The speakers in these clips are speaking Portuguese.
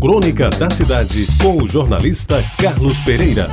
Crônica da Cidade, com o jornalista Carlos Pereira.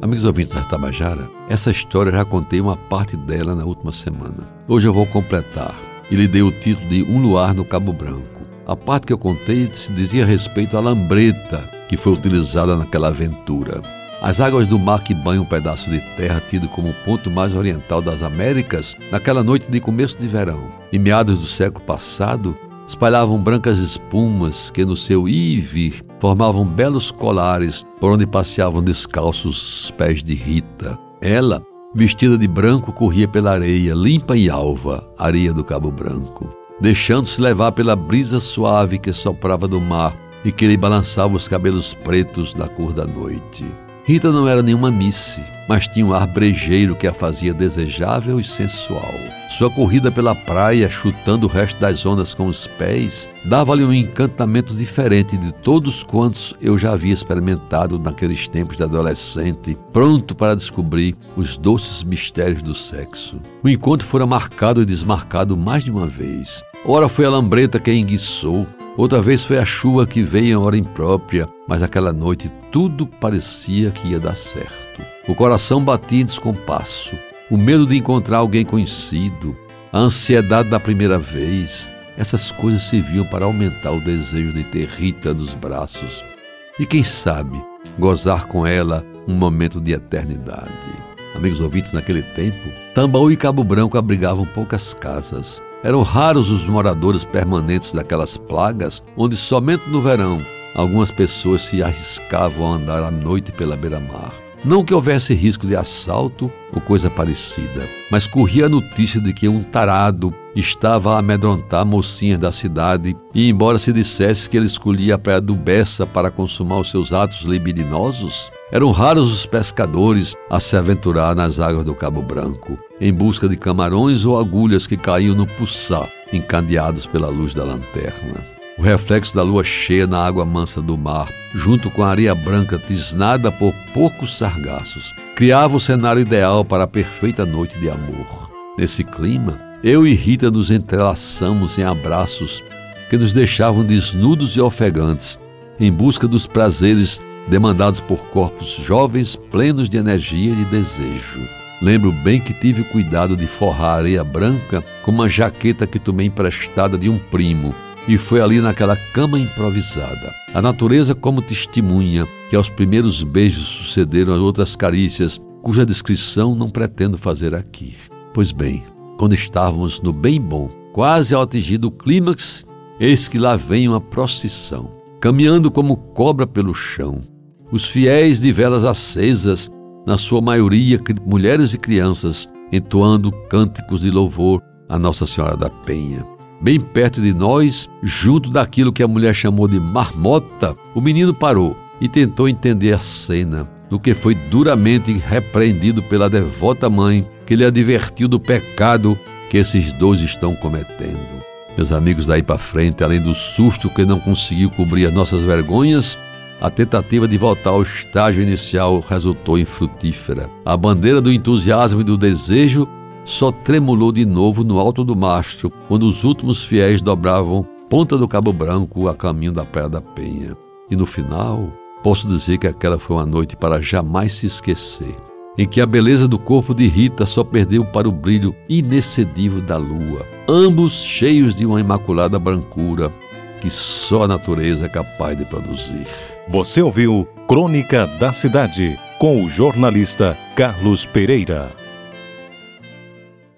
Amigos ouvintes da Tabajara, essa história já contei uma parte dela na última semana. Hoje eu vou completar e lhe dei o título de Um Luar no Cabo Branco. A parte que eu contei se dizia respeito à lambreta que foi utilizada naquela aventura. As águas do mar que banham um pedaço de terra tido como o ponto mais oriental das Américas, naquela noite de começo de verão, em meados do século passado, espalhavam brancas espumas que no seu ir e vir formavam belos colares por onde passeavam descalços os pés de Rita. Ela, vestida de branco, corria pela areia, limpa e alva, areia do Cabo Branco, deixando-se levar pela brisa suave que soprava do mar e que lhe balançava os cabelos pretos da cor da noite. Rita não era nenhuma misse, mas tinha um ar brejeiro que a fazia desejável e sensual. Sua corrida pela praia, chutando o resto das ondas com os pés, dava-lhe um encantamento diferente de todos quantos eu já havia experimentado naqueles tempos de adolescente, pronto para descobrir os doces mistérios do sexo. O encontro fora marcado e desmarcado mais de uma vez. Ora foi a lambreta que enguiçou, Outra vez foi a chuva que veio em hora imprópria, mas aquela noite tudo parecia que ia dar certo. O coração batia em descompasso, o medo de encontrar alguém conhecido, a ansiedade da primeira vez, essas coisas serviam para aumentar o desejo de ter Rita nos braços e, quem sabe, gozar com ela um momento de eternidade. Amigos ouvintes, naquele tempo, Tambaú e Cabo Branco abrigavam poucas casas. Eram raros os moradores permanentes daquelas plagas, onde somente no verão algumas pessoas se arriscavam a andar à noite pela beira-mar. Não que houvesse risco de assalto ou coisa parecida, mas corria a notícia de que um tarado estava a amedrontar mocinhas da cidade e, embora se dissesse que ele escolhia a praia do Bessa para consumar os seus atos libidinosos, eram raros os pescadores a se aventurar nas águas do Cabo Branco, em busca de camarões ou agulhas que caíam no puçá, encadeados pela luz da lanterna. O reflexo da lua cheia na água mansa do mar, junto com a areia branca tisnada por poucos sargaços, criava o cenário ideal para a perfeita noite de amor. Nesse clima, eu e Rita nos entrelaçamos em abraços que nos deixavam desnudos e ofegantes, em busca dos prazeres demandados por corpos jovens plenos de energia e de desejo. Lembro bem que tive cuidado de forrar a areia branca com uma jaqueta que tomei emprestada de um primo, e foi ali naquela cama improvisada. A natureza como testemunha que aos primeiros beijos sucederam outras carícias, cuja descrição não pretendo fazer aqui. Pois bem, quando estávamos no bem bom, quase ao atingir o clímax, eis que lá vem uma procissão, caminhando como cobra pelo chão, os fiéis de velas acesas, na sua maioria mulheres e crianças, entoando cânticos de louvor a Nossa Senhora da Penha. Bem perto de nós, junto daquilo que a mulher chamou de marmota, o menino parou e tentou entender a cena, do que foi duramente repreendido pela devota mãe, que lhe advertiu do pecado que esses dois estão cometendo. Meus amigos, daí para frente, além do susto que não conseguiu cobrir as nossas vergonhas, a tentativa de voltar ao estágio inicial resultou infrutífera. A bandeira do entusiasmo e do desejo só tremulou de novo no alto do mastro, quando os últimos fiéis dobravam Ponta do Cabo Branco a caminho da Praia da Penha. E no final, posso dizer que aquela foi uma noite para jamais se esquecer, em que a beleza do corpo de Rita só perdeu para o brilho inexcedível da lua, ambos cheios de uma imaculada brancura que só a natureza é capaz de produzir. Você ouviu Crônica da Cidade com o jornalista Carlos Pereira.